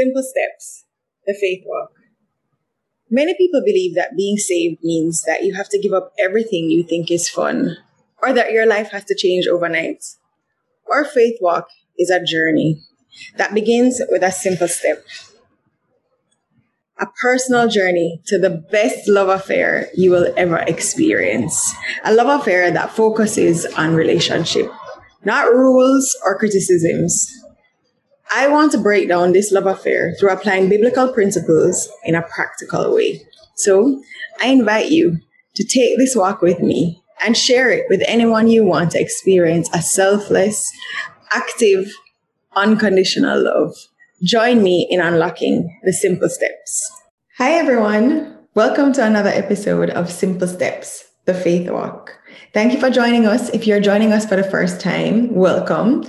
Simple steps, the faith walk. Many people believe that being saved means that you have to give up everything you think is fun, or that your life has to change overnight. Our faith walk is a journey that begins with a simple step. A personal journey to the best love affair you will ever experience. A love affair that focuses on relationship, not rules or criticisms, I want to break down this love affair through applying biblical principles in a practical way. So I invite you to take this walk with me and share it with anyone you want to experience a selfless, active, unconditional love. Join me in unlocking the simple steps. Hi, everyone. Welcome to another episode of Simple Steps, the Faith Walk. Thank you for joining us. If you're joining us for the first time, welcome.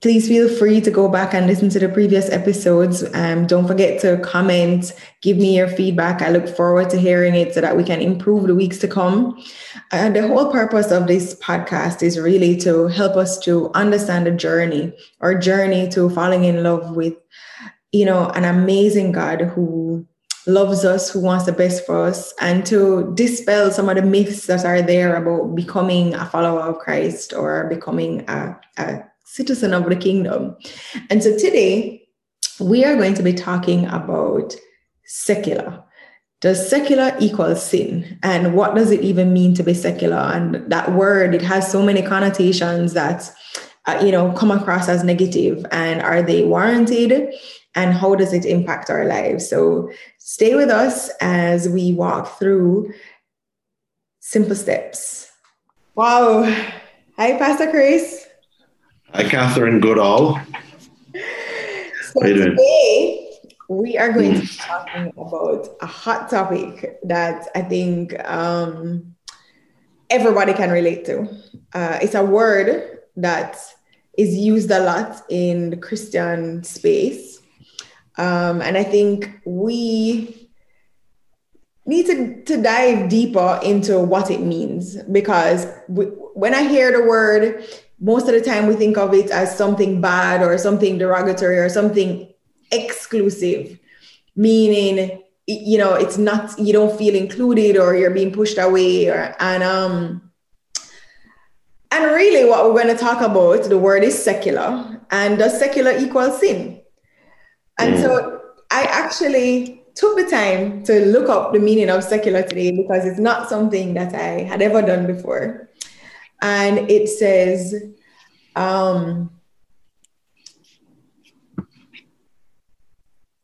Please feel free to go back and listen to the previous episodes. Um, don't forget to comment, give me your feedback. I look forward to hearing it so that we can improve the weeks to come. And the whole purpose of this podcast is really to help us to understand the journey, our journey to falling in love with, you know, an amazing God who loves us, who wants the best for us, and to dispel some of the myths that are there about becoming a follower of Christ or becoming a, a citizen of the kingdom. And so today we are going to be talking about secular. Does secular equal sin? And what does it even mean to be secular? And that word, it has so many connotations that, uh, you know, come across as negative. And are they warranted? And how does it impact our lives? So stay with us as we walk through simple steps. Wow. Hi, Pastor Chris. Hi, Catherine Goodall. So today we are going to be talking about a hot topic that I think um, everybody can relate to. Uh, it's a word that is used a lot in the Christian space. Um, and I think we need to, to dive deeper into what it means because we, when I hear the word, most of the time we think of it as something bad or something derogatory or something exclusive, meaning you know it's not you don't feel included or you're being pushed away or and um and really what we're going to talk about the word is secular. And does secular equal sin? And mm. so i actually took the time to look up the meaning of secular today because it's not something that i had ever done before and it says, um,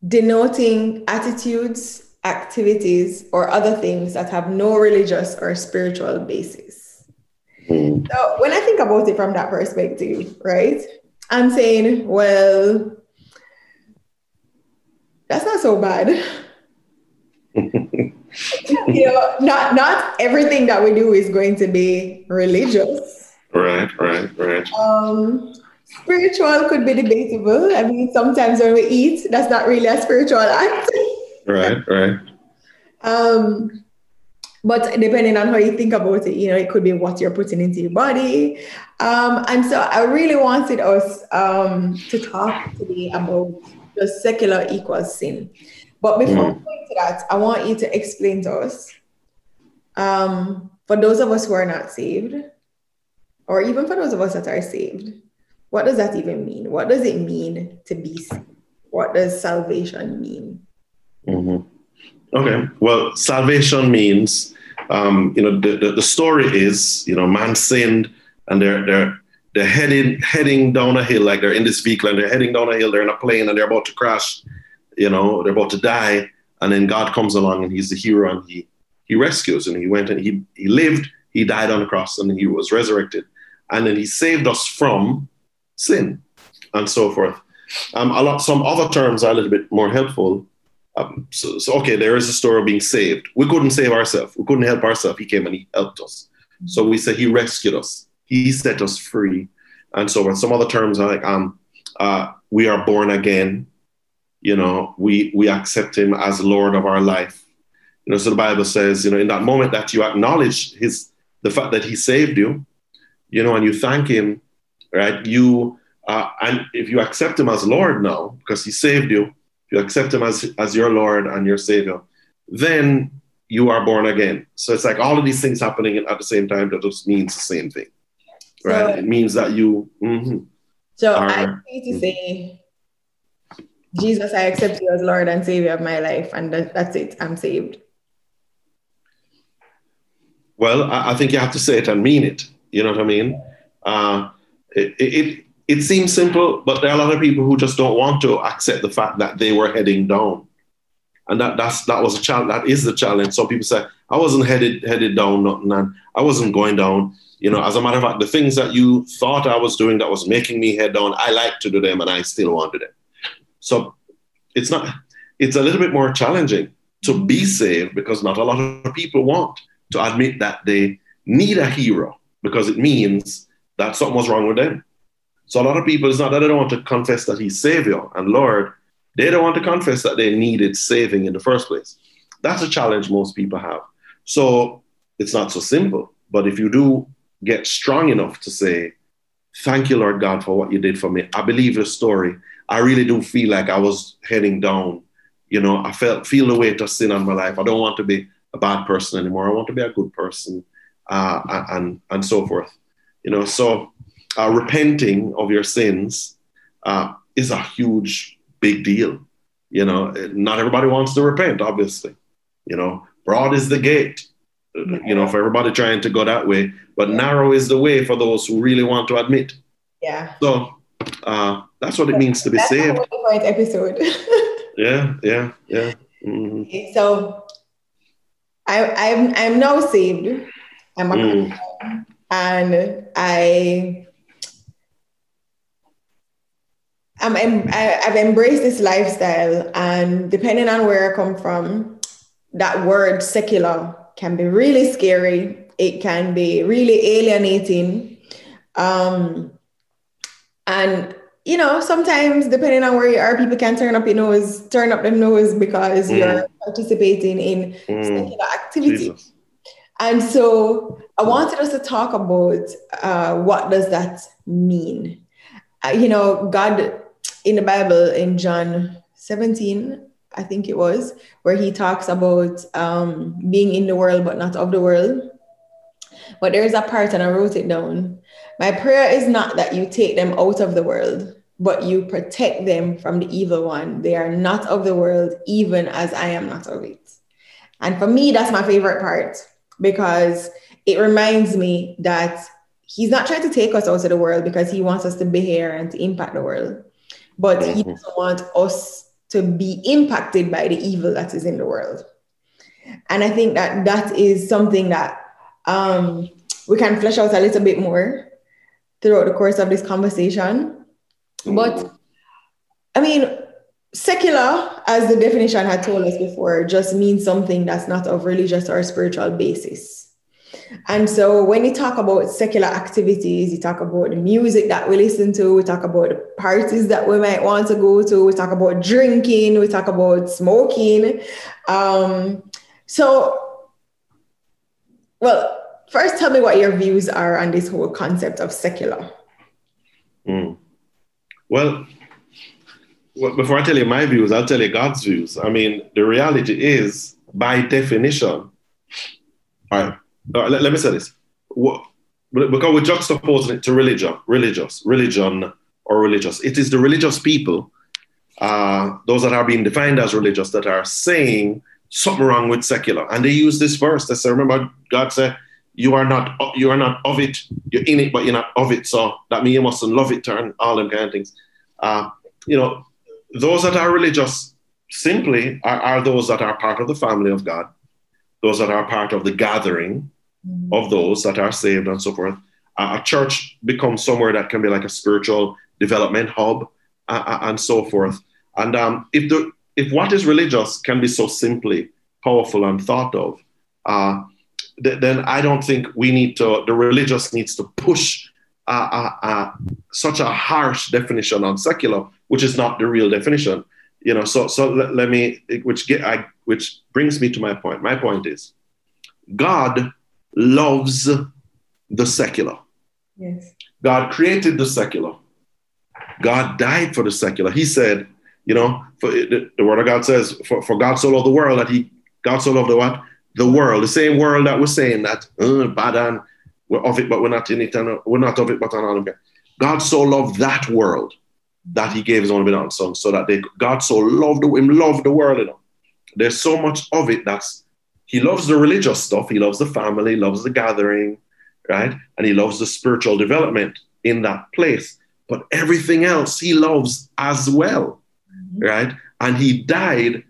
denoting attitudes, activities, or other things that have no religious or spiritual basis. Mm. So when I think about it from that perspective, right, I'm saying, well, that's not so bad. you know, not not everything that we do is going to be religious. Right, right, right. Um, spiritual could be debatable. I mean, sometimes when we eat, that's not really a spiritual act. right, right. Um, but depending on how you think about it, you know, it could be what you're putting into your body. Um, and so I really wanted us um, to talk today about the secular equals sin. But before mm. going to that, I want you to explain to us, um, for those of us who are not saved, or even for those of us that are saved, what does that even mean? What does it mean to be saved? What does salvation mean? Mm-hmm. Okay, well, salvation means, um, you know, the, the, the, story is, you know, man sinned and they're, they're, they're heading, heading down a hill, like they're in this vehicle and they're heading down a hill, they're in a plane and they're about to crash you know, they're about to die. And then God comes along and he's the hero and he, he rescues and he went and he, he lived, he died on the cross and he was resurrected. And then he saved us from sin and so forth. Um, a lot, some other terms are a little bit more helpful. Um, so, so, okay, there is a story of being saved. We couldn't save ourselves. We couldn't help ourselves. He came and he helped us. So we say he rescued us. He set us free. And so forth. Some other terms are like, um, uh, we are born again you know, we we accept him as Lord of our life. You know, so the Bible says, you know, in that moment that you acknowledge his the fact that he saved you, you know, and you thank him, right? You uh, and if you accept him as Lord now because he saved you, if you accept him as, as your Lord and your Savior, then you are born again. So it's like all of these things happening at the same time that just means the same thing. Right? So, it means that you. Mm-hmm, so are, I need to mm-hmm. say, Jesus, I accept you as Lord and Savior of my life, and that's it. I'm saved. Well, I, I think you have to say it and mean it. You know what I mean? Uh, it, it, it seems simple, but there are a lot of people who just don't want to accept the fact that they were heading down. And that that's that was a challenge. That is the challenge. Some people say, I wasn't headed headed down, nothing, and I wasn't going down. You know, as a matter of fact, the things that you thought I was doing that was making me head down, I like to do them and I still want to do them. So it's not, it's a little bit more challenging to mm-hmm. be saved because not a lot of people want to admit that they need a hero because it means that something was wrong with them. So a lot of people, it's not that they don't want to confess that He's Savior and Lord, they don't want to confess that they needed saving in the first place. That's a challenge most people have. So it's not so simple. But if you do get strong enough to say, Thank you, Lord God, for what you did for me. I believe your story. I really do feel like I was heading down. You know, I felt feel the weight of sin on my life. I don't want to be a bad person anymore. I want to be a good person, uh, and and so forth. You know, so uh, repenting of your sins uh, is a huge, big deal. You know, not everybody wants to repent, obviously. You know, broad is the gate, you know, for everybody trying to go that way, but yeah. narrow is the way for those who really want to admit. Yeah. So uh, that's what it means to be that's saved. That's a episode. yeah, yeah, yeah. Mm-hmm. So I, I'm I'm now saved. I'm a mm. and I I'm, I, I've embraced this lifestyle, and depending on where I come from, that word secular can be really scary. It can be really alienating. Um, and you know, sometimes depending on where you are, people can turn up your nose, turn up their nose because mm. you're participating in mm. secular activity. Jesus. And so I wanted us to talk about uh, what does that mean. Uh, you know, God in the Bible in John 17, I think it was, where he talks about um, being in the world but not of the world. But there's a part, and I wrote it down. My prayer is not that you take them out of the world, but you protect them from the evil one. They are not of the world, even as I am not of it. And for me, that's my favorite part because it reminds me that he's not trying to take us out of the world because he wants us to be here and to impact the world but he doesn't want us to be impacted by the evil that is in the world. And I think that that is something that um, we can flesh out a little bit more throughout the course of this conversation. But I mean, secular, as the definition had told us before, just means something that's not of religious or spiritual basis. And so when you talk about secular activities, you talk about the music that we listen to, we talk about the parties that we might want to go to, we talk about drinking, we talk about smoking. Um, so, well, first tell me what your views are on this whole concept of secular. Mm. Well, well, before I tell you my views, I'll tell you God's views. I mean, the reality is, by definition, all right, uh, let, let, me say this. What, because we're juxtaposing it to religion, religious, religion, or religious. It is the religious people, uh, those that are being defined as religious, that are saying something wrong with secular. And they use this verse. They say, remember, God said, you are not you are not of it. You're in it, but you're not of it. So that means you mustn't love it and all them kind of things. Uh, you know, those that are religious simply are, are those that are part of the family of God, those that are part of the gathering, mm-hmm. of those that are saved and so forth. Uh, a church becomes somewhere that can be like a spiritual development hub uh, uh, and so forth. And um, if the if what is religious can be so simply powerful and thought of, uh, th- then I don't think we need to. The religious needs to push uh, uh, such a harsh definition on secular, which is not the real definition. You know, so so let, let me, which get, I, which brings me to my point. My point is, God loves the secular. Yes. God created the secular. God died for the secular. He said, You know, for the, the word of God says, for, for God so loved the world that he, God so loved the what? The world, the same world that we're saying that, uh, bad and we're of it, but we're not in it, and we're not of it, but on all of it. God so loved that world that he gave his only begotten son, so that they, God so loved him, loved the world. You know? There's so much of it that's, he loves the religious stuff, he loves the family, loves the gathering, right? And he loves the spiritual development in that place. But everything else he loves as well, mm-hmm. right? And he died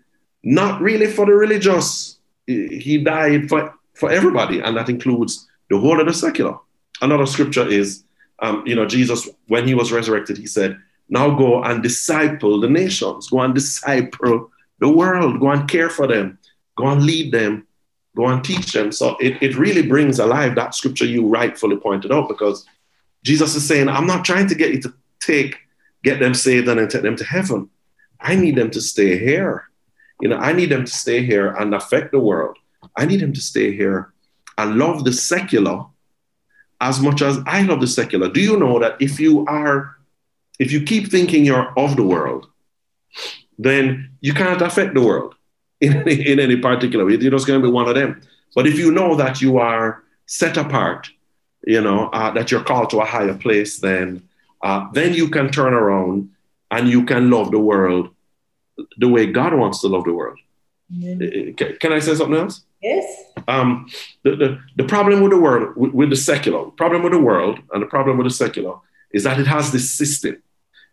not really for the religious, he died for, for everybody, and that includes the whole of the secular. Another scripture is, um, you know, Jesus, when he was resurrected, he said, Now go and disciple the nations, go and disciple the world, go and care for them, go and lead them, go and teach them. So it, it really brings alive that scripture you rightfully pointed out because Jesus is saying, I'm not trying to get you to take, get them saved and then take them to heaven. I need them to stay here. You know, I need them to stay here and affect the world. I need them to stay here and love the secular as much as I love the secular. Do you know that if you are, if you keep thinking you're of the world, then you can't affect the world in any, in any particular way. You're just going to be one of them. But if you know that you are set apart you know, uh, that you're called to a higher place, then uh, then you can turn around and you can love the world the way God wants to love the world. Mm-hmm. Can I say something else? Yes. Um, the, the, the problem with the world, with, with the secular, problem with the world and the problem with the secular is that it has this system.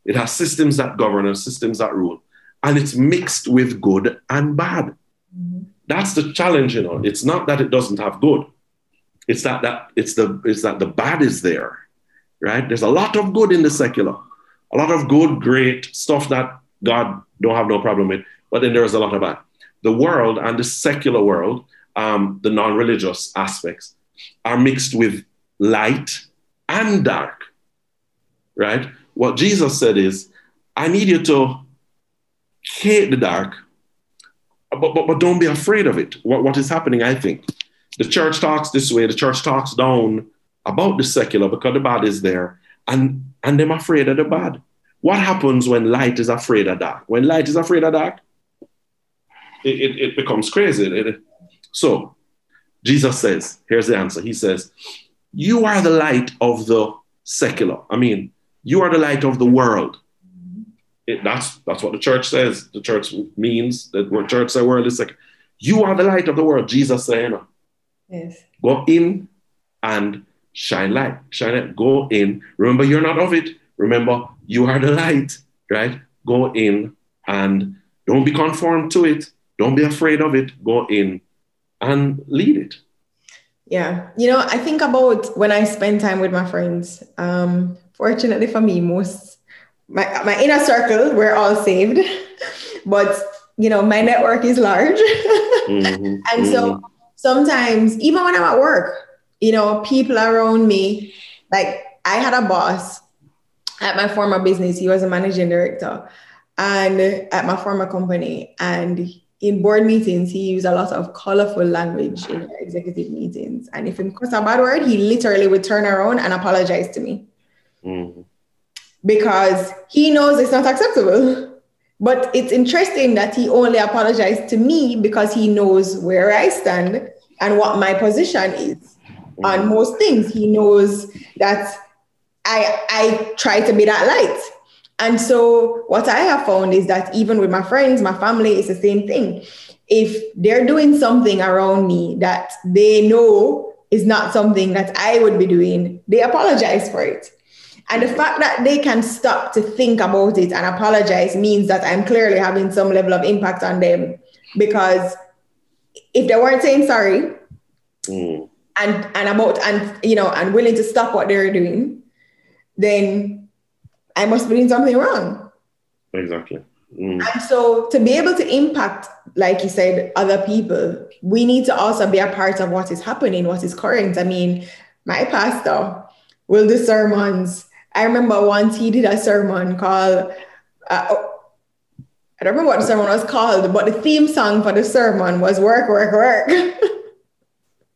It has systems that govern and systems that rule. And it's mixed with good and bad. Mm-hmm. That's the challenge, you know. It's not that it doesn't have good. It's that that it's the it's that the bad is there, right? There's a lot of good in the secular, a lot of good, great stuff that God don't have no problem with, but then there's a lot of bad. The world and the secular world, um, the non-religious aspects, are mixed with light and dark, right? What Jesus said is, I need you to hate the dark, but, but, but don't be afraid of it. What, what is happening, I think, the church talks this way, the church talks down about the secular because the bad is there, and, and them afraid of the bad. What happens when light is afraid of dark? When light is afraid of dark, it, it, it becomes crazy. It, so Jesus says, here's the answer. He says, You are the light of the secular. I mean, you are the light of the world. It, that's that's what the church says. The church means that what church say world is like, you are the light of the world. Jesus saying, Yes. Go in and shine light. Shine it. Go in. Remember, you're not of it. Remember, you are the light, right? Go in and don't be conformed to it. Don't be afraid of it. Go in and lead it. Yeah. You know, I think about when I spend time with my friends. Um, fortunately for me, most my, my inner circle, we're all saved. but you know, my network is large. mm-hmm. and mm-hmm. so sometimes, even when I'm at work, you know, people around me, like I had a boss at my former business, he was a managing director, and at my former company. And in board meetings, he used a lot of colorful language in executive meetings. And if he cussed a bad word, he literally would turn around and apologize to me. Mm-hmm. Because he knows it's not acceptable. But it's interesting that he only apologized to me because he knows where I stand and what my position is on mm-hmm. most things. He knows that I I try to be that light. And so what I have found is that even with my friends, my family, it's the same thing. If they're doing something around me that they know is not something that I would be doing, they apologize for it. And the fact that they can stop to think about it and apologize means that I'm clearly having some level of impact on them. Because if they weren't saying sorry mm. and and about and you know and willing to stop what they're doing, then I must be doing something wrong. Exactly. Mm. And so to be able to impact, like you said, other people, we need to also be a part of what is happening, what is current. I mean, my pastor will do sermons I remember once he did a sermon called, uh, oh, I don't remember what the sermon was called, but the theme song for the sermon was Work, Work, Work.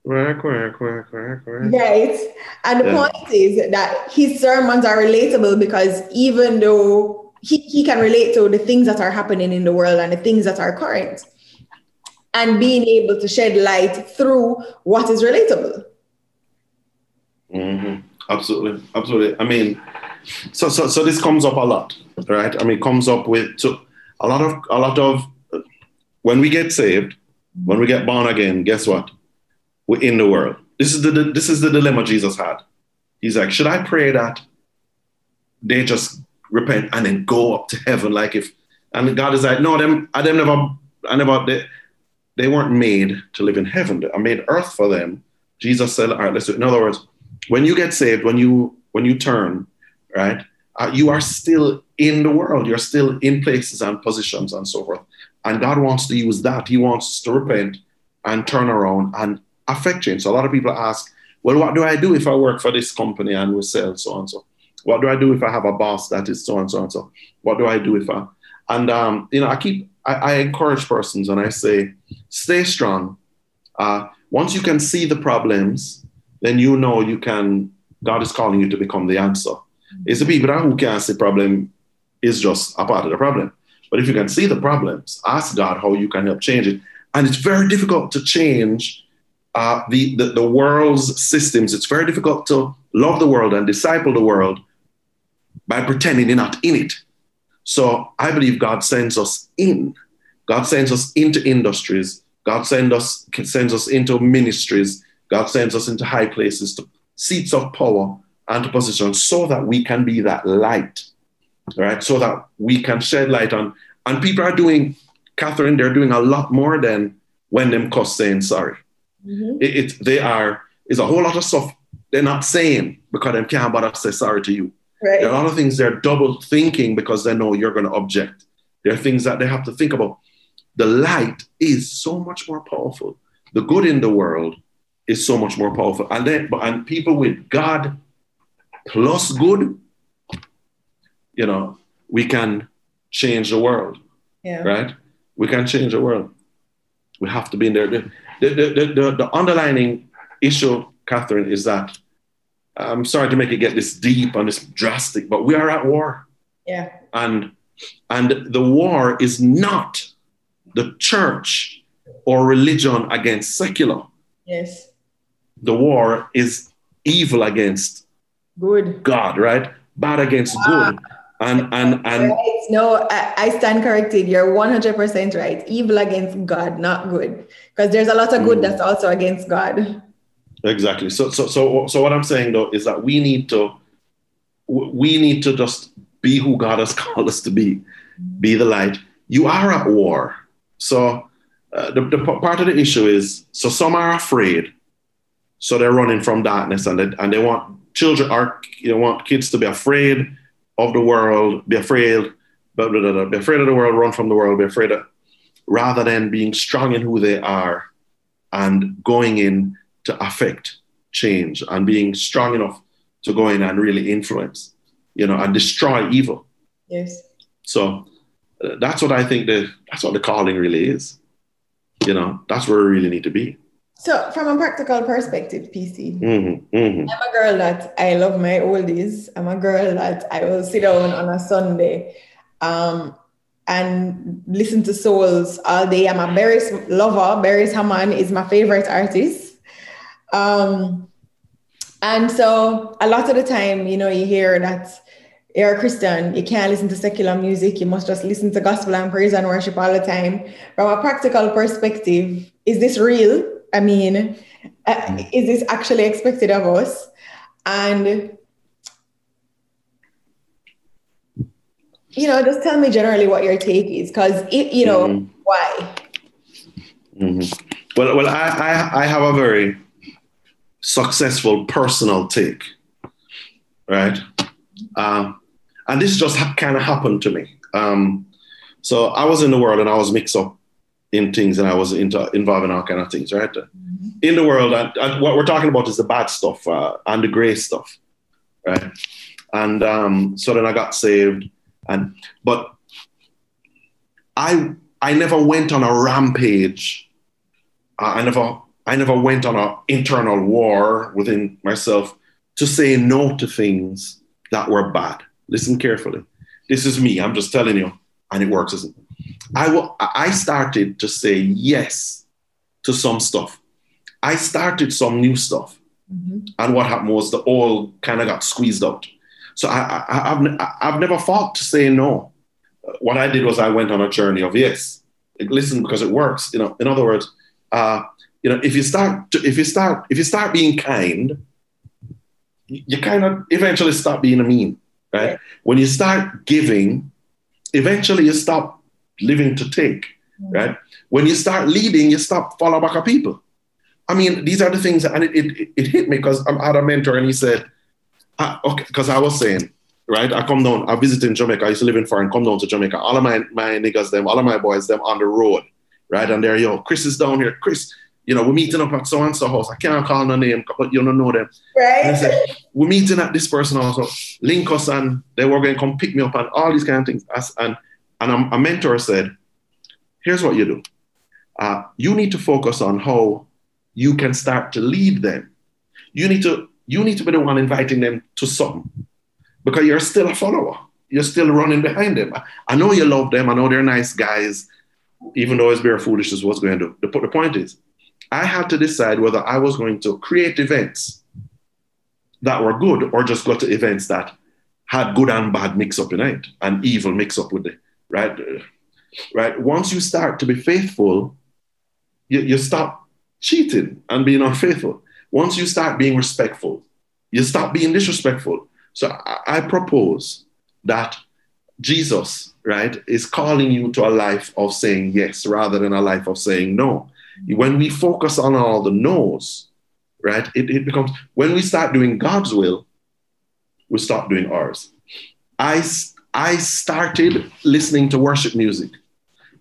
work, work, work, work, work. Right. And the yeah. point is that his sermons are relatable because even though he, he can relate to the things that are happening in the world and the things that are current and being able to shed light through what is relatable. Mm-hmm. Absolutely, absolutely. I mean, so so so this comes up a lot, right? I mean, comes up with so a lot of a lot of when we get saved, when we get born again. Guess what? In the world. This is the this is the dilemma Jesus had. He's like, should I pray that they just repent and then go up to heaven like if and God is like, no, them I them never I never they, they weren't made to live in heaven. I made earth for them. Jesus said, all right, let's do it. In other words, when you get saved, when you when you turn, right, uh, you are still in the world. You're still in places and positions and so forth. And God wants to use that. He wants to repent and turn around and affect change. So a lot of people ask, well, what do I do if I work for this company and we sell so and so? What do I do if I have a boss that is so and so and so? What do I do if I and um, you know, I keep I, I, encourage persons and I say, stay strong. Uh, once you can see the problems, then you know you can. God is calling you to become the answer. It's the people who can't see problem is just a part of the problem. But if you can see the problems, ask God how you can help change it. And it's very difficult to change uh, the, the, the world's systems. It's very difficult to love the world and disciple the world by pretending you're not in it. So I believe God sends us in. God sends us into industries. God sends us, sends us into ministries. God sends us into high places, to seats of power and to positions so that we can be that light, right? So that we can shed light on. And people are doing, Catherine, they're doing a lot more than when them cuss saying sorry. Mm-hmm. It, it, they are, is a whole lot of stuff they're not saying because they can't bother to say sorry to you. Right. There are a lot of things they're double thinking because they know you're going to object. There are things that they have to think about. The light is so much more powerful. The good in the world is so much more powerful. And then, and people with God plus good, you know, we can change the world. Yeah. Right? We can change the world. We have to be in there. The, the, the, the, underlining issue, Catherine, is that I'm sorry to make it get this deep and this drastic, but we are at war. Yeah. And and the war is not the church or religion against secular. Yes. The war is evil against good. God, right? Bad against ah. good. And and and right. no, I, I stand corrected. You're 100 percent right. Evil against God, not good, because there's a lot of good mm. that's also against God. Exactly. So, so, so, so what I'm saying though is that we need to, we need to just be who God has called us to be, be the light. You are at war. So uh, the, the part of the issue is, so some are afraid, so they're running from darkness, and they, and they want children are you know want kids to be afraid of the world, be afraid, blah, blah, blah, blah, be afraid of the world, run from the world, be afraid of, rather than being strong in who they are and going in to affect change and being strong enough to go in and really influence, you know, and destroy evil. Yes. So uh, that's what I think the that's what the calling really is. You know, that's where we really need to be. So, from a practical perspective, PC, mm-hmm, mm-hmm. I'm a girl that I love my oldies. I'm a girl that I will sit down on a Sunday um, and listen to souls all day. I'm a Beres lover. Beres Hammond is my favorite artist. Um, and so a lot of the time, you know, you hear that you're a Christian, you can't listen to secular music, you must just listen to gospel and praise and worship all the time. From a practical perspective, is this real? I mean, uh, is this actually expected of us? And you know, just tell me generally what your take is, because you know mm-hmm. why. Mm-hmm. Well, well, I, I I have a very successful personal take, right? Um, and this just ha- kind of happened to me. Um, so I was in the world and I was mixed up in things and I was into involved in all kind of things, right? Mm-hmm. In the world, and, and, what we're talking about is the bad stuff uh, and the gray stuff, right? And um, so then I got saved, and but I I never went on a rampage. Uh, I never I never went on an internal war within myself to say no to things that were bad. Listen carefully. This is me. I'm just telling you, and it works. Isn't it? I, w- I started to say yes to some stuff. I started some new stuff. Mm-hmm. And what happened was the oil kind of got squeezed out. So I, I, have I've never fought to say no. What I did was I went on a journey of yes. Listen, because it works. You know, in other words, uh, you know, if you start to, if you start if you start being kind, you kind of eventually stop being a mean, right? When you start giving, eventually you stop living to take, mm-hmm. right? When you start leading, you stop follow back of people. I mean, these are the things, and it, it, it hit me because I had a mentor and he said, ah, okay, because I was saying, right, I come down, I visit in Jamaica, I used to live in foreign, come down to Jamaica, all of my, my niggas, them, all of my boys, them on the road, right? And they're, yo, Chris is down here, Chris, you know, we're meeting up at so and so house. I can't call no name, but you don't know them. Right. And I said, we're meeting at this person also. Link us and they were going to come pick me up and all these kind of things. And and a, mentor said, here's what you do. Uh, you need to focus on how you can start to lead them. You need to you need to be the one inviting them to something because you're still a follower. You're still running behind them. I know you love them. I know they're nice guys, even though it's very foolish is what's going to do. The, the point is, I had to decide whether I was going to create events that were good or just go to events that had good and bad mix up in it and evil mix up with it, right? Right. Once you start to be faithful, you, you stop cheating and being unfaithful. Once you start being respectful, you stop being disrespectful. So I, I propose that Jesus, right, is calling you to a life of saying yes rather than a life of saying no. When we focus on all the no's, right, it, it becomes, when we start doing God's will, we stop doing ours. I, I started listening to worship music.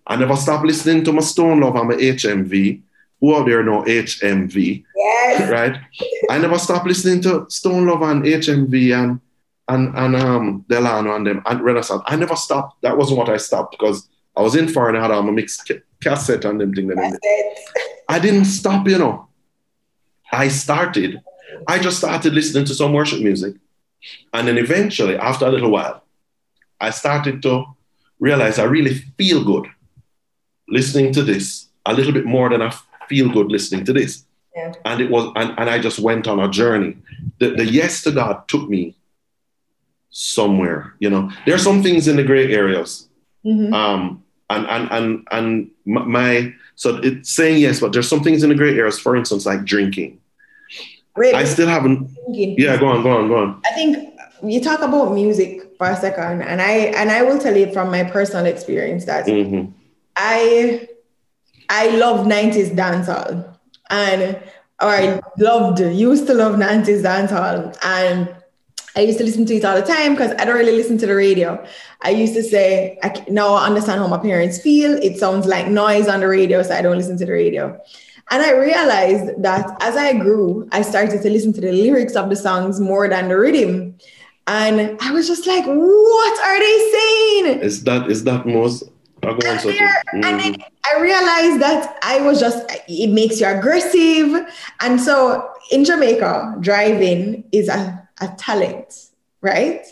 I never stopped listening to my Stone Love and my HMV. Who out there know HMV? Yes. Right? I never stopped listening to Stone Love and HMV and and and um Delano and them and Renaissance. I never stopped. That wasn't what I stopped because I was in foreign. I had um, a mixed cassette and them thing. Them I didn't stop, you know. I started. I just started listening to some worship music. And then eventually, after a little while, I started to realize I really feel good listening to this a little bit more than I feel good listening to this. Yeah. And it was, and, and I just went on a journey. The, the yes to God took me somewhere. You know, there are some things in the gray areas. Mm-hmm. Um, and and and and my so it's saying yes, but there's some things in the gray areas. For instance, like drinking. Really? I still haven't. Drinking. Yeah, go on, go on, go on. I think you talk about music for a second, and I and I will tell you from my personal experience that mm-hmm. I I love 90s dancehall and or I loved used to love 90s dancehall and I used to listen to it all the time because I don't really listen to the radio. I used to say, I now I understand how my parents feel. It sounds like noise on the radio, so I don't listen to the radio. And I realized that as I grew, I started to listen to the lyrics of the songs more than the rhythm. And I was just like, what are they saying? Is that is that most and, mm. and then I realized that I was just, it makes you aggressive. And so in Jamaica, driving is a, a talent, right?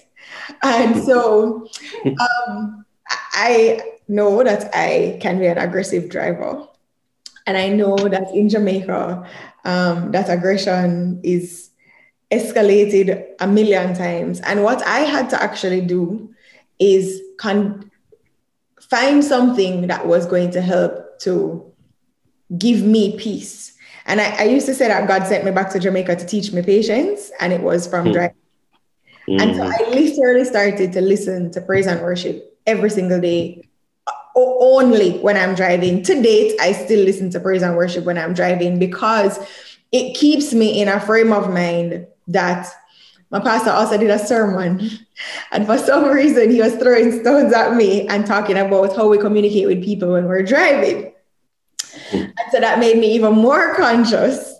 And so um, I know that I can be an aggressive driver. And I know that in Jamaica, um, that aggression is escalated a million times. And what I had to actually do is con- find something that was going to help to give me peace. And I, I, used to say that God sent me back to Jamaica to teach me patience, and it was from mm. driving. Mm. And so I literally started to listen to praise and worship every single day, only when I'm driving. To date, I still listen to praise and worship when I'm driving because it keeps me in a frame of mind that my pastor also did a sermon. And for some reason, he was throwing stones at me and talking about how we communicate with people when we're driving. And so that made me even more conscious.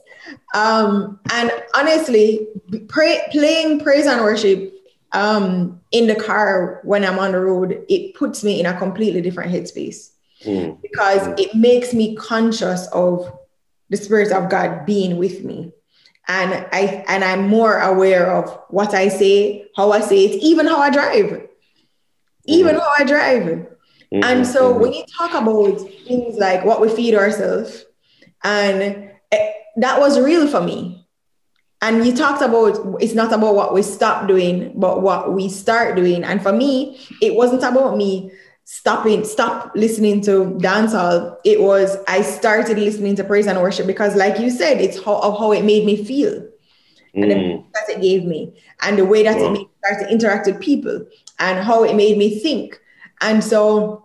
Um, and honestly, pray, playing praise and worship um, in the car when I'm on the road, it puts me in a completely different headspace mm. because it makes me conscious of the Spirit of God being with me and I and I'm more aware of what I say, how I say it, even how I drive. even how I drive. Mm-hmm. And so mm-hmm. when you talk about things like what we feed ourselves, and it, that was real for me. And you talked about it's not about what we stop doing, but what we start doing. And for me, it wasn't about me stopping, stop listening to dancehall. It was I started listening to praise and worship because, like you said, it's how of how it made me feel. And the mm. that it gave me, and the way that wow. it made me start to interact with people, and how it made me think. And so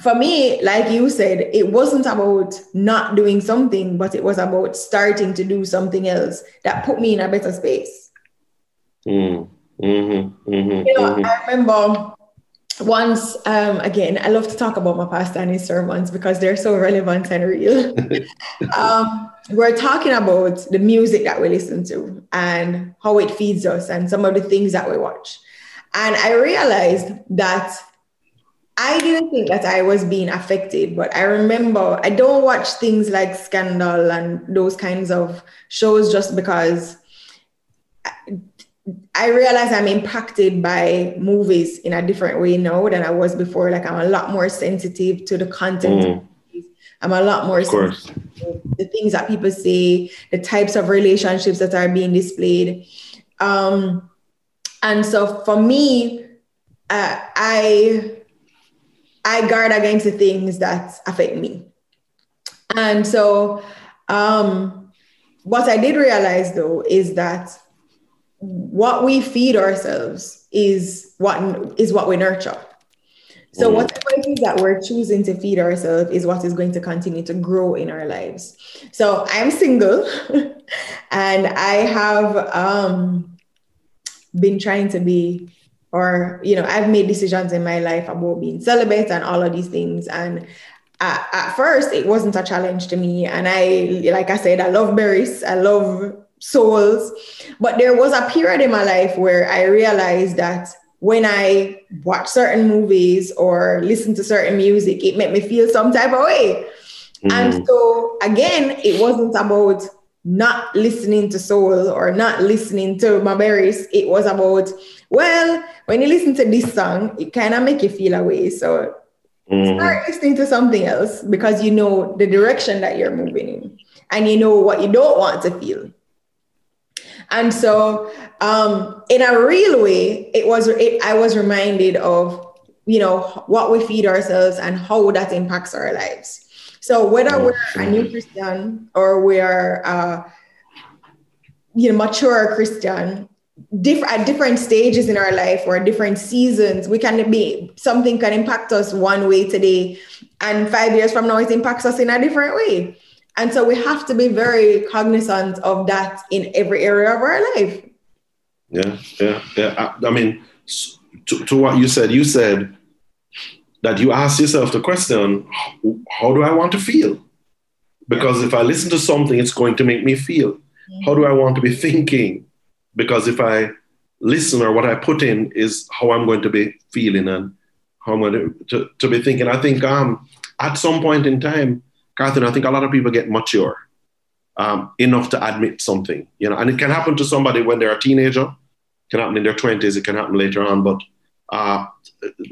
for me, like you said, it wasn't about not doing something, but it was about starting to do something else that put me in a better space. Mm, mm-hmm, mm-hmm, you know, mm-hmm. I remember once, um, again, I love to talk about my pastor and his sermons because they're so relevant and real. um, we're talking about the music that we listen to and how it feeds us and some of the things that we watch. And I realized that I didn't think that I was being affected, but I remember I don't watch things like Scandal and those kinds of shows just because I realize I'm impacted by movies in a different way now than I was before. Like I'm a lot more sensitive to the content. Mm. I'm a lot more sensitive to the things that people say, the types of relationships that are being displayed. Um, and so for me, uh, I I guard against the things that affect me. And so, um, what I did realize though is that what we feed ourselves is what is what we nurture. So mm. whatever it is that we're choosing to feed ourselves is what is going to continue to grow in our lives. So I'm single and I have um, been trying to be or you know i've made decisions in my life about being celibate and all of these things and at, at, first it wasn't a challenge to me and i like i said i love Beres i love souls but there was a period in my life where i realized that when i watch certain movies or listen to certain music it made me feel some type of way mm-hmm. and so again it wasn't about not listening to soul or not listening to my Beres it was about well, when you listen to this song, it kind of make you feel away. So mm. start listening to something else because you know the direction that you're moving in and you know what you don't want to feel. And so, um, in a real way, it was it, I was reminded of you know what we feed ourselves and how that impacts our lives. So whether we're a new Christian or we're uh, you know mature Christian, different at different stages in our life or different seasons we can be something can impact us one way today. And five years from now it impacts us in a different way and so we have to be very cognizant of that in every area of our life. Yeah yeah yeah. I, I mean to, to what you said you said that you ask yourself the question how do i want to feel? Because if i listen to something it's going to make me feel. Mm-hmm. how do i want to be thinking? Because if I listen or what I put in is how I'm going to be feeling and how I'm going to, to, to be thinking. I think um, at some point in time, Catherine, I think a lot of people get mature um, enough to admit something, you know, and it can happen to somebody when they're a teenager, it can happen in their 20s, it can happen later on. But uh,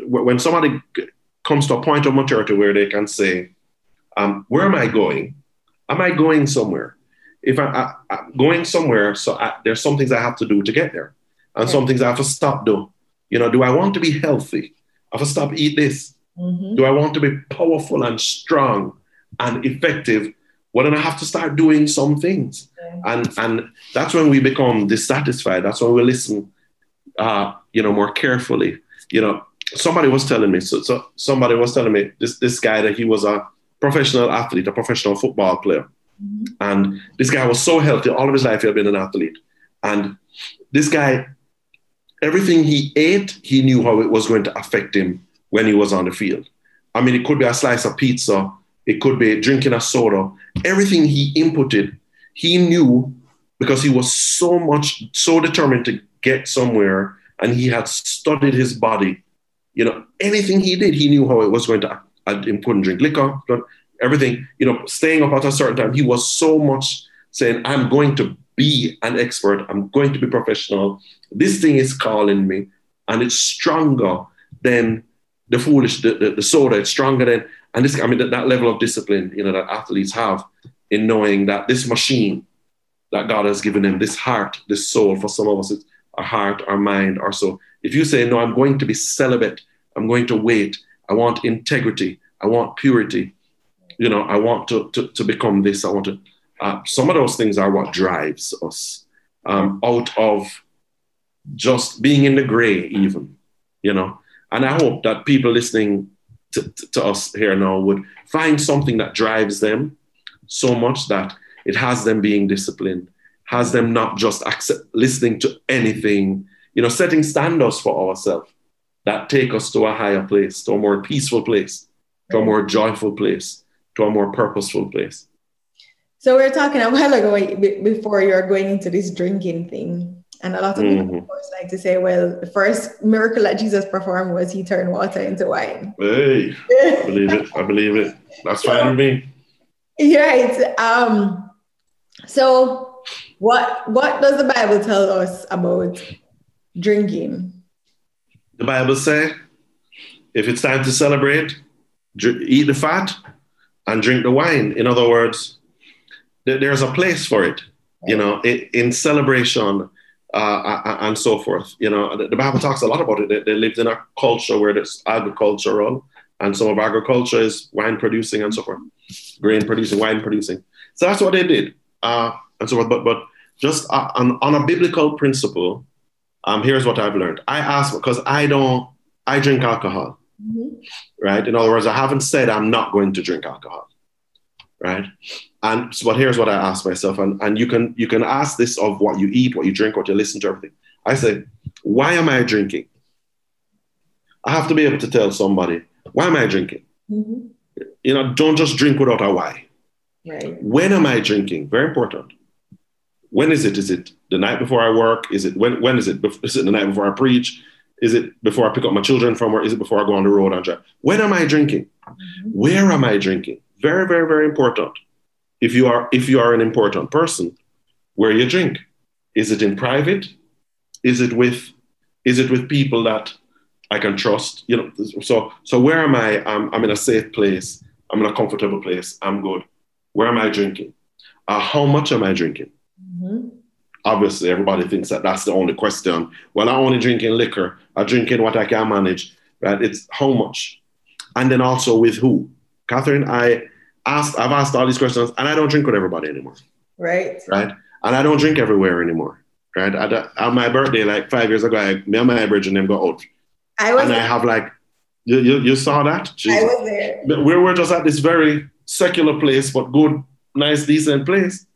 when somebody comes to a point of maturity where they can say, um, where am I going? Am I going somewhere? if I, am going somewhere, so I, there's some things I have to do to get there, and some things I have to stop doing. You know, do I want to be healthy? I have to stop eat this. Mm-hmm. Do I want to be powerful and strong and effective? Well, then I have to start doing some things, and and that's when we become dissatisfied. That's when we listen, uh, you know, more carefully. You know, somebody was telling me. So, so somebody was telling me this this guy that he was a professional athlete, a professional football player Mm-hmm. And this guy was so healthy. All of his life, he had been an athlete. And this guy, everything he ate, he knew how it was going to affect him when he was on the field. I mean, it could be a slice of pizza, it could be drinking a soda. Everything he inputted, he knew because he was so much, so determined to get somewhere and he had studied his body. You know, anything he did, he knew how it was going to. Uh, I couldn't drink liquor but everything, you know, staying up at a certain time. He was so much saying, I'm going to be an expert, I'm going to be professional. This thing is calling me, and it's stronger than the foolish, the, the, the soda, it's stronger than, and this, I mean, that, that level of discipline, you know, that athletes have in knowing that this machine that God has given them, this heart, this soul, for some of us, it's our heart, our mind, our soul. If you say, no, I'm going to be celibate, I'm going to wait, I want integrity, I want purity, you know, I want to, to, to become this, I want to, uh, some of those things are what drives us um, out of just being in the gray, even, you know. And I hope that people listening to, to, us here now would find something that drives them so much that it has them being disciplined, has them not just accept, listening to anything, you know, setting standards for ourselves that take us to a higher place, to a more peaceful place, to a more joyful place, to a more purposeful place. So we are talking a while ago before you're going into this drinking thing. And a lot of people, mm-hmm. like to say, well, the first miracle that Jesus performed was he turned water into wine. Hey, I believe it. I believe it. That's fine with me. Right. Um, so what what does the Bible tell us about drinking? The Bible say, if it's time to celebrate, eat the fat and drink the wine. In other words, there's a place for it. You know, in celebration, uh, and so forth. You know, the, Bible talks a lot about it. They, they, lived in a culture where it's agricultural, and some of agriculture is wine producing and so forth, grain producing, wine producing. So that's what they did, uh, and so forth. But but just uh, on, on a biblical principle, um, here's what I've learned. I ask because I don't, I drink alcohol, mm-hmm. right? In other words, I haven't said I'm not going to drink alcohol, right? And so, but here's what I ask myself, and, and you can you can ask this of what you eat, what you drink, what you listen to, everything. I say, why am I drinking? I have to be able to tell somebody, why am I drinking? Mm-hmm. You know, don't just drink without a why. Right. When am I drinking? Very important. When is it? Is it the night before I work? Is it when? When is it? Is it the night before I preach? Is it before I pick up my children from work? Is it before I go on the road and drive? When am I drinking? Mm-hmm. Where am I drinking? Very, very, very important. If you are if you are an important person where you drink. Is it in private? Is it with is it with people that i can trust? You know so so where am i? I'm, I'm in a safe place. I'm in a comfortable place. I'm good. Where am i drinking? Uh, how much am i drinking? Mm-hmm. obviously everybody thinks that that's the only question. Well I'm only drinking liquor. I drinking what i can manage right it's how much? And then also with who catherine i asked, I've asked all these questions, and I don't drink with everybody anymore. Right. Right. And I don't drink everywhere anymore. Right. At, on my birthday, like five years ago, I, me and my bridge and them go out. I was. And I have like, you, you, you saw that? Jesus. I was there. We were just at this very secular place, but good, nice, decent place.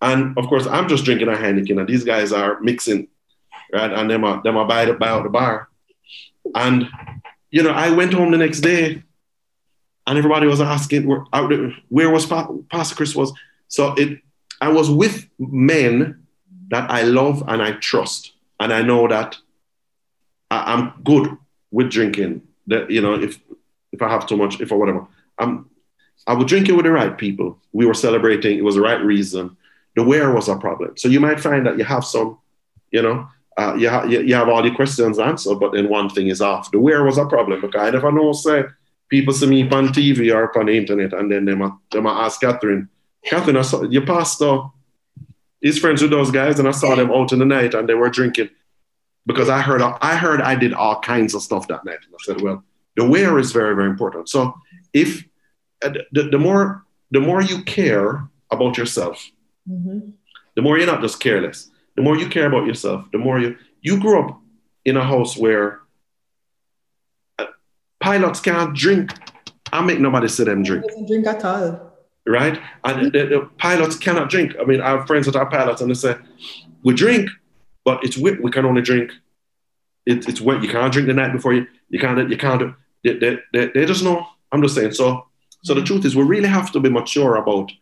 And of course, I'm just drinking a Heineken, and these guys are mixing, right? And them are them are by the by out the bar. And you know, I went home the next day and everybody was asking where, where was Pastor Chris was. So it, I was with men that I love and I trust, and I know that I, am good with drinking. That you know, if if I have too much, if or whatever, I'm I would drink it with the right people. We were celebrating; it was the right reason. The where was a problem. So you might find that you have some, you know, uh, you, ha- you have all your questions answered, but then one thing is off. The where was a problem because I never know say people see me on TV or on the internet, and then they might, they might ask Catherine, Catherine, I saw your pastor is friends with those guys, and I saw them out in the night, and they were drinking because I heard I heard I did all kinds of stuff that night. And I said, well, the where is very very important. So if uh, the, the more the more you care about yourself, mm-hmm. the more you're not just careless. The more you care about yourself, the more you you grew up in a house where pilots can't drink. I make nobody see them drink. drink at all. Right? And the, the, pilots cannot drink. I mean, I have friends that are pilots and they say, we drink, but it's wit. We can only drink. It, it's wet. You can't drink the night before you. You can't. You can't. They, they, they, they just know. I'm just saying. So, so the mm-hmm. truth is, we really have to be mature about.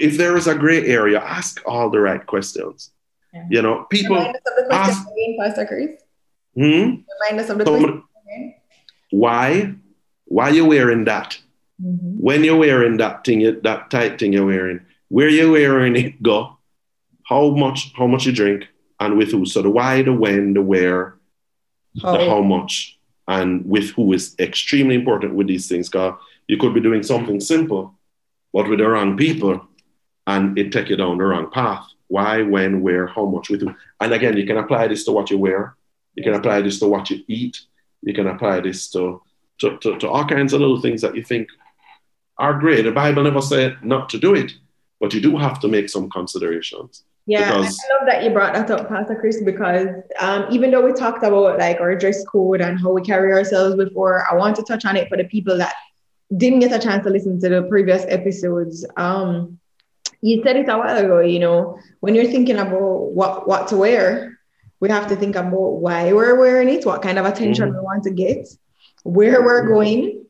If there is a gray area, ask all the right questions. Yeah. You know, people Remind us of the question ask. Again, Pastor Chris. Hmm? Remind us of the question. Why? Why you wearing that? Mm-hmm. When you're wearing that thing, that tight thing you're wearing, where you wearing it go? How much? How much you drink, and with who? So the why, the when, the where, how. the how much, and with who is extremely important with these things. Because you could be doing something simple, but with the wrong people, and it take you down the wrong path. Why, when, where, how much, with who. And again, you can apply this to what you wear. You can apply this to what you eat. You can apply this to, to, to, to all kinds of little things that you think are great. The Bible never said not to do it, but you do have to make some considerations. Yeah, because, I love that you brought that up, Pastor Chris, because um, even though we talked about like our dress code and how we carry ourselves before, I want to touch on it for the people that didn't get a chance to listen to the previous episodes. Um, you said it a while ago, you know, when you're thinking about what, what to wear, we have to think about why we're wearing it, what kind of attention mm-hmm. we want to get, where we're going.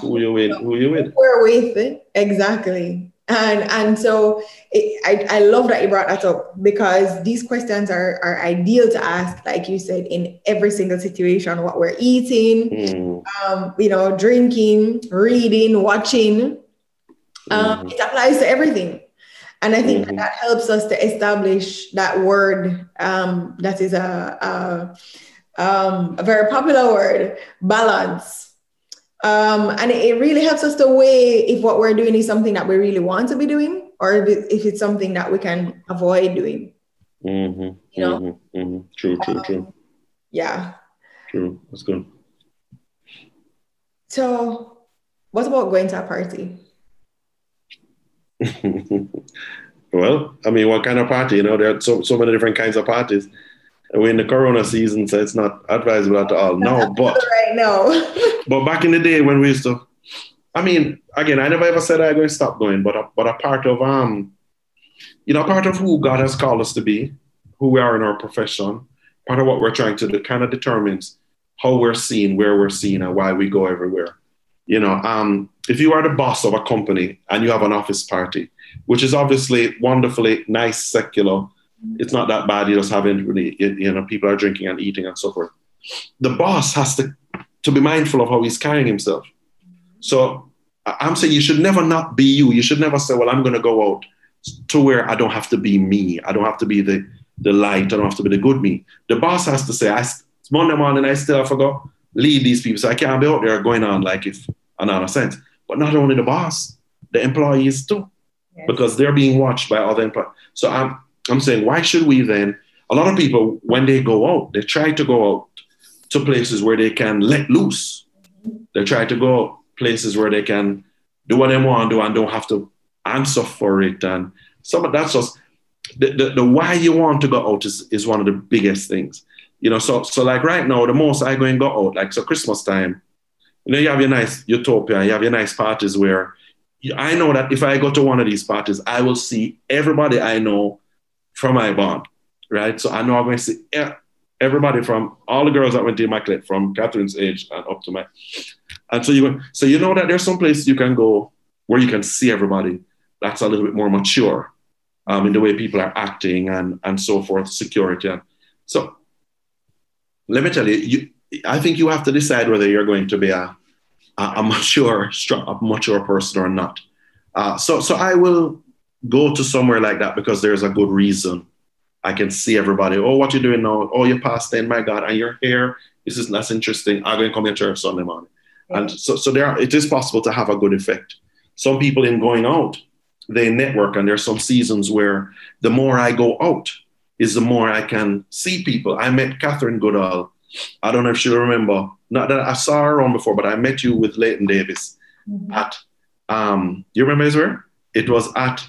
Who you with? Who you with? We're with, exactly and and so it, I, I love that you brought that up because these questions are are ideal to ask like you said in every single situation what we're eating mm. um, you know drinking reading watching um, mm. it applies to everything and i think mm-hmm. that, that, helps us to establish that word um, that is a, a, um, a very popular word balance um, and it really helps us to weigh if what we're doing is something that we really want to be doing or if, it's something that we can avoid doing. Mm-hmm, you know? Mm-hmm, mm-hmm. True, true, um, true. Yeah. True. That's good. So, what about going to a party? well, I mean, what kind of party? You know, there are so, so many different kinds of parties we're in the corona season, so it's not advisable at all. No, but right now. but back in the day when we used to, I mean, again, I never ever said I'm going to stop going, but a, but a part of um, you know, part of who God has called us to be, who we are in our profession, part of what we're trying to do, kind of determines how we're seen, where we're seen, and why we go everywhere. You know, um, if you are the boss of a company and you have an office party, which is obviously wonderfully nice, secular it's not that bad. You just haven't really, you know, people are drinking and eating and so forth. The boss has to to be mindful of how he's carrying himself. So I'm saying you should never not be you. You should never say, "Well, I'm going to go out to where I don't have to be me. I don't have to be the the light. I don't have to be the good me." The boss has to say, "I it's Monday morning. I still have to go lead these people, so I can't be out there going on like if another sense." But not only the boss, the employees too, yes. because they're being watched by other employees. So I'm I'm saying, why should we then? A lot of people, when they go out, they try to go out to places where they can let loose. Mm-hmm. They try to go places where they can do what they want to do and don't have to answer for it. And some of that's just the, the, the why you want to go out is, is one of the biggest things. You know, so so like right now, the most I go and go out, like so Christmas time, you know, you have your nice utopia, you have your nice parties where I know that if I go to one of these parties, I will see everybody I know from my bond, right? So I know I'm going to see everybody from all the girls that went to my Immaculate from Catherine's age and up to my. And so you so you know that there's some places you can go where you can see everybody that's a little bit more mature um, in the way people are acting and and so forth, security. And so let me tell you, you I think you have to decide whether you're going to be a a, a mature, strong, a mature person or not. Uh, so so I will go to somewhere like that because there's a good reason. I can see everybody. Oh, what you doing now? Oh, you're past 10, my God, and your hair. This is less interesting. I'm going to come to church Sunday morning. And so, so there, are, it is possible to have a good effect. Some people in going out, they network, and there's some seasons where the more I go out, is the more I can see people. I met Catherine Goodall. I don't know if she'll remember. Not that I saw her on before, but I met you with Leighton Davis mm-hmm. at. Um, you remember Israel? It was at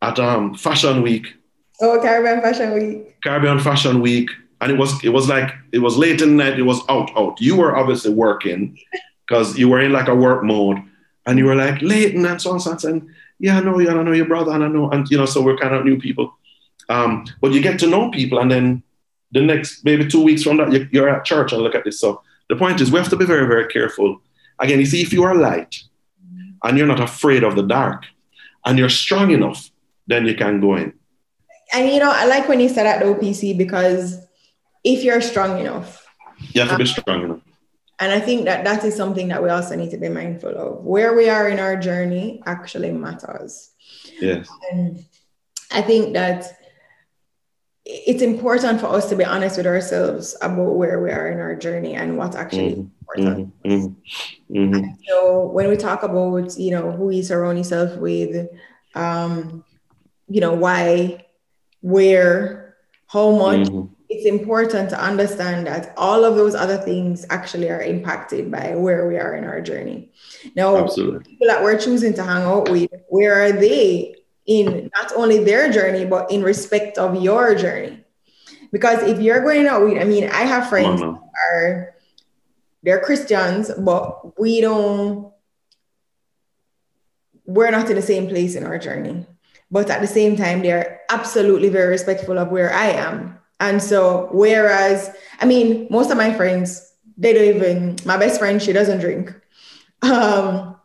at um, Fashion Week. Oh, Caribbean Fashion Week. Caribbean Fashion Week, and it was it was like it was late in the night. It was out out. You were obviously working because you were in like a work mode, and you were like Leighton and so on and so on. And yeah, I know you, and I know your brother, and I know, and you know, so we're kind of new people. Um, but you get to know people, and then the next maybe two weeks from that, you're at church and look at this. So the point is, we have to be very very careful. Again, you see, if you are light and you're not afraid of the dark, and you're strong enough then you can go in. And you know, I like when you said at the OPC because if you're strong enough, you have to be strong enough. And I think that that is something that we also need to be mindful of. Where we are in our journey actually matters. Yes. And I think that it's important for us to be honest with ourselves about where we are in our journey and what's actually mm-hmm. important. Mm-hmm. Mm-hmm. So when we talk about, you know, who you surround yourself with, um, you know, why, where, how much, mm-hmm. it's important to understand that all of those other things actually are impacted by where we are in our journey. Now, Absolutely. people that we're choosing to hang out with, where are they in not only their journey, but in respect of your journey. Because if you're going out with, I mean, I have friends who are they're Christians, but we don't, we're not in the same place in our journey. But at the same time, they're absolutely very respectful of where I am. And so, whereas, I mean, most of my friends, they don't even, my best friend, she doesn't drink. Um,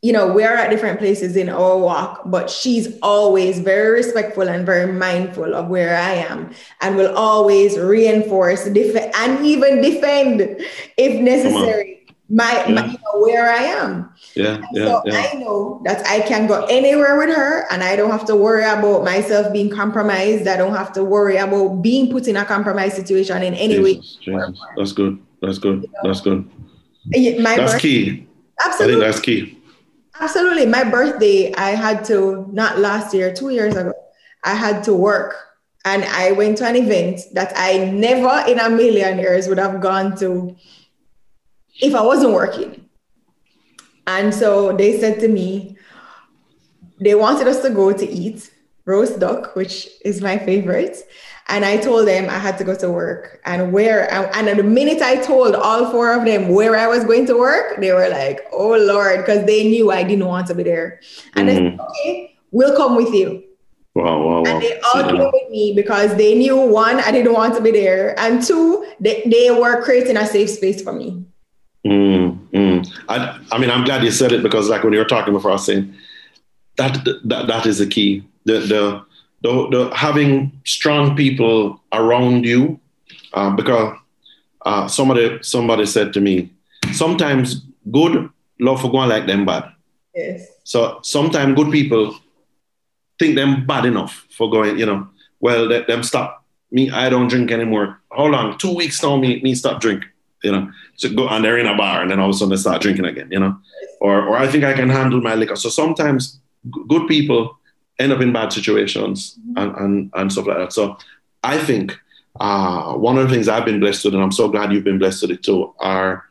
you know, we're at different places in our walk, but she's always very respectful and very mindful of where I am and will always reinforce def- and even defend if necessary my, yeah. my you know, where I am. Yeah, yeah, so yeah. I know that I can go anywhere with her and I don't have to worry about myself being compromised. I don't have to worry about being put in a compromised situation in any Jesus, way. Jesus. That's good. That's good. You know? That's good. My that's birth- key. Absolutely. I think that's key Absolutely. My birthday, I had to, not last year, two years ago, I had to work. And I went to an event that I never in a million years would have gone to if I wasn't working. And so they said to me, they wanted us to go to eat roast duck, which is my favorite. And I told them I had to go to work and where, and the minute I told all four of them where I was going to work, they were like, oh Lord, because they knew I didn't want to be there. And mm-hmm. I said, okay, we'll come with you. Wow, wow, wow. And they all came with me because they knew one, I didn't want to be there. And two, they, they were creating a safe space for me. Mm, mm. I, I mean, I'm glad you said it because like when you were talking before, I was saying that, that, that is the key. The, the, the, the having strong people around you, uh, because uh, somebody somebody said to me, sometimes good love for going like them bad. Yes. So sometimes good people think them bad enough for going, you know, well, let them stop. Me, I don't drink anymore. How long? Two weeks now, me, me stop drink, you know. So go and they're in a bar and then all of a sudden they start drinking again, you know. Or or I think I can handle my liquor. So sometimes good people end up in bad situations and, and, and stuff like that. So I think uh, one of the things I've been blessed with, and I'm so glad you've been blessed with it too, are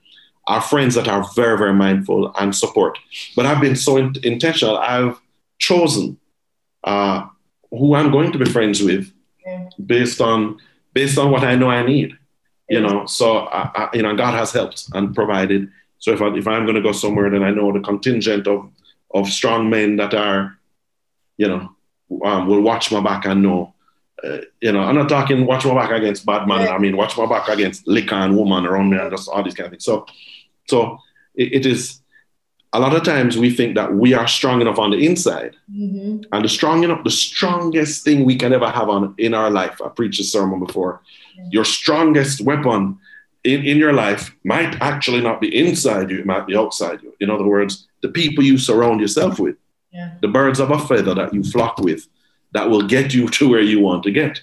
our friends that are very, very mindful and support. But I've been so in- intentional. I've chosen uh, who I'm going to be friends with yeah. based on based on what I know I need. You know, so I, I, you know, God has helped and provided. So if I, if I'm going to go somewhere, then I know the contingent of of strong men that are you know, um, will watch my back and know. Uh, you know, I'm not talking watch my back against bad man. Yeah. I mean, watch my back against liquor and woman around me and just all these kind of things. So, so it, it is a lot of times we think that we are strong enough on the inside, mm-hmm. and the strong enough, the strongest thing we can ever have on in our life. I preached a sermon before. Yeah. Your strongest weapon in, in your life might actually not be inside you; it might be outside you. In other words, the people you surround yourself with yeah. the birds of a feather that you flock with that will get you to where you want to get.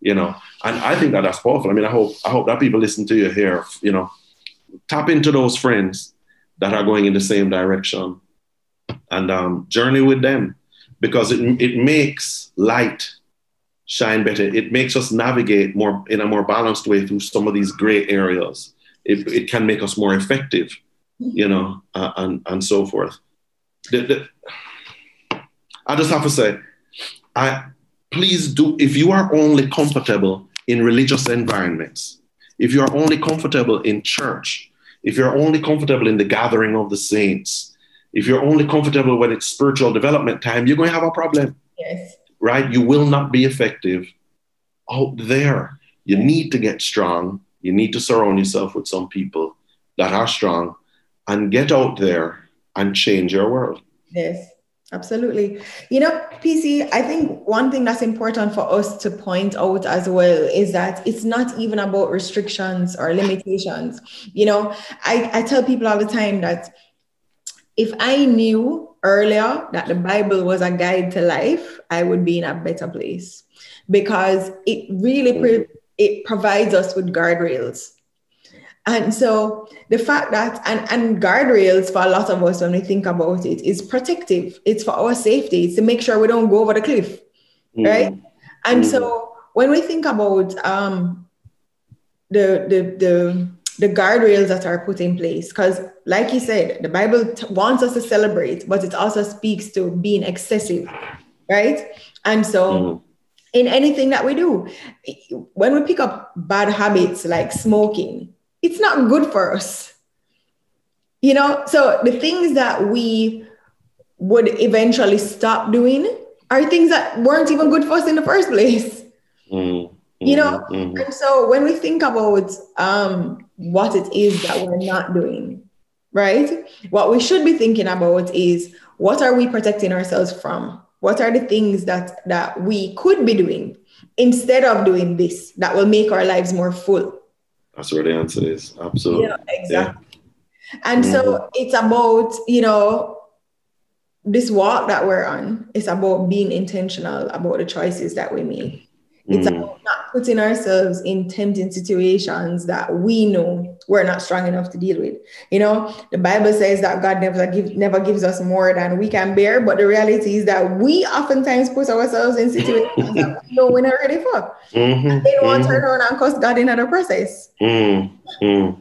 You know, and I think that that's powerful. I mean, I hope I hope that people listen to you here. You know, tap into those friends that are going in the same direction, and um, journey with them because it it makes light shine better. It makes us navigate more in a more balanced way through some of these gray areas. It, it can make us more effective, you know, uh, and and so forth. The, the, I just have to say, I please do if you are only comfortable in religious environments, if you are only comfortable in church, if you're only comfortable in the gathering of the saints, if you're only comfortable when it's spiritual development time, you're going to have a problem. Yes. Right? You will not be effective out there. You need to get strong. You need to surround yourself with some people that are strong and get out there and change your world. Yes. Absolutely. You know, PC, I think one thing that's important for us to point out as well is that it's not even about restrictions or limitations. You know, I, I tell people all the time that if I knew earlier that the Bible was a guide to life, I would be in a better place because it really mm. pre- it provides us with guardrails. And so the fact that and, and guardrails for a lot of us when we think about it is protective. It's for our safety. It's to make sure we don't go over the cliff, mm. right? And mm. so when we think about um, the the the the guardrails that are put in place because like you said the bible t- wants us to celebrate but it also speaks to being excessive right and so mm. in anything that we do when we pick up bad habits like smoking it's not good for us. You know so the things that we would eventually stop doing are things that weren't even good for us in the first place. Mm you know? Mm-hmm. and so when we think about um, what it is that we're not doing right? What we should be thinking about is what are we protecting ourselves from? What are the things that that we could be doing instead of doing this that will make our lives more full that's where the answer is absolutely yeah, exactly yeah. and mm-hmm. so it's about you know this walk that we're on is about being intentional about the choices that we make it's mm. about putting ourselves in tempting situations that we know we're not strong enough to deal with. You know, the Bible says that God never give, never gives us more than we can bear, but the reality is that we oftentimes put ourselves in situations that we know we're not ready for. Mm-hmm. And they don't want to turn around and cost God in other process. Mm. Mm.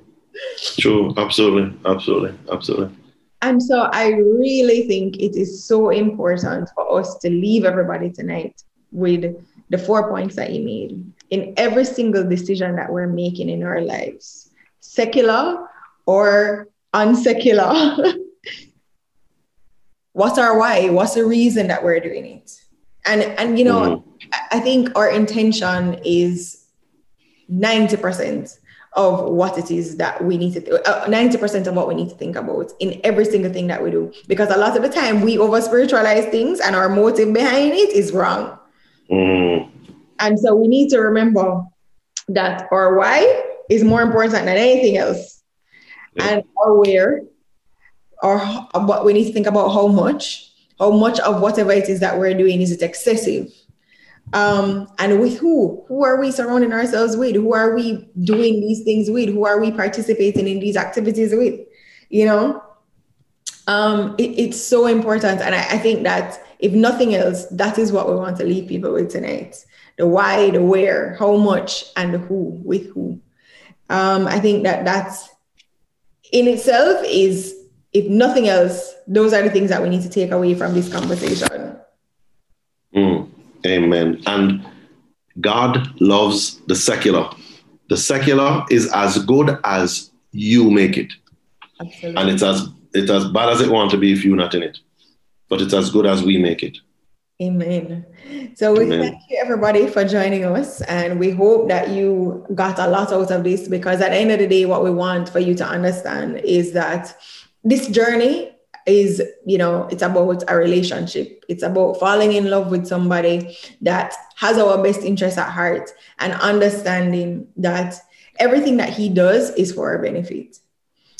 True, absolutely, absolutely, absolutely. And so I really think it is so important for us to leave everybody tonight with the four points that you made in every single decision that we're making in our lives, secular or unsecular. What's our why? What's the reason that we're doing it? And and you know, mm-hmm. I think our intention is 90% of what it is that we need to uh, 90% of what we need to think about in every single thing that we do because a lot of the time we over spiritualize things and our motive behind it is wrong Mm. And so we need to remember that our why is more important than anything else. Yeah. And our where, or what we need to think about how much, how much of whatever it is that we're doing is it excessive? Um, and with who? Who are we surrounding ourselves with? Who are we doing these things with? Who are we participating in these activities with? You know, um, it, it's so important. And I, I think that if nothing else, that is what we want to leave people with tonight the why, the where, how much, and the who, with who. Um, I think that that's in itself is, if nothing else, those are the things that we need to take away from this conversation. Mm, amen. And God loves the secular. The secular is as good as you make it. Absolutely. And it's as it's as bad as it want to be if you're not in it but it's as good as we make it. Amen. So we Amen. thank you everybody for joining us, and we hope that you got a lot out of this because at the end of the day, what we want for you to understand is that this journey is, you know, it's about a relationship. It's about falling in love with somebody that has our best interest at heart and understanding that everything that he does is for our benefit.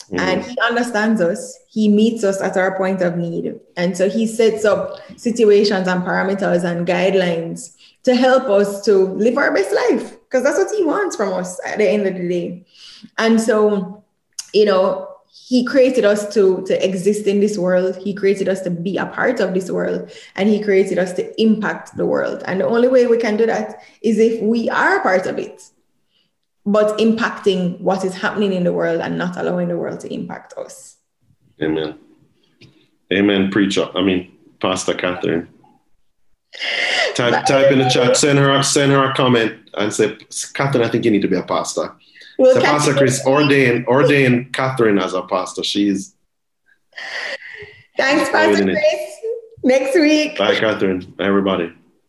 Mm-hmm. And he understands us. He meets us at our point of need. And so he sets up situations and parameters and guidelines to help us to live our best life because that's what he wants from us at the end of the day. And so, you know, he created us to, to exist in this world. He created us to be a part of this world. And he created us to impact the world. And the only way we can do that is if we are a part of it but impacting what is happening in the world and not allowing the world to impact us. Amen. Amen, preacher. I mean, Pastor Catherine. Type, type in the chat, send her, send her a comment and say, Catherine, I think you need to be a pastor. We'll so Pastor Chris, ordain, ordain Catherine as a pastor. She's. Thanks, Pastor Chris. Next week. Bye, Catherine. Everybody.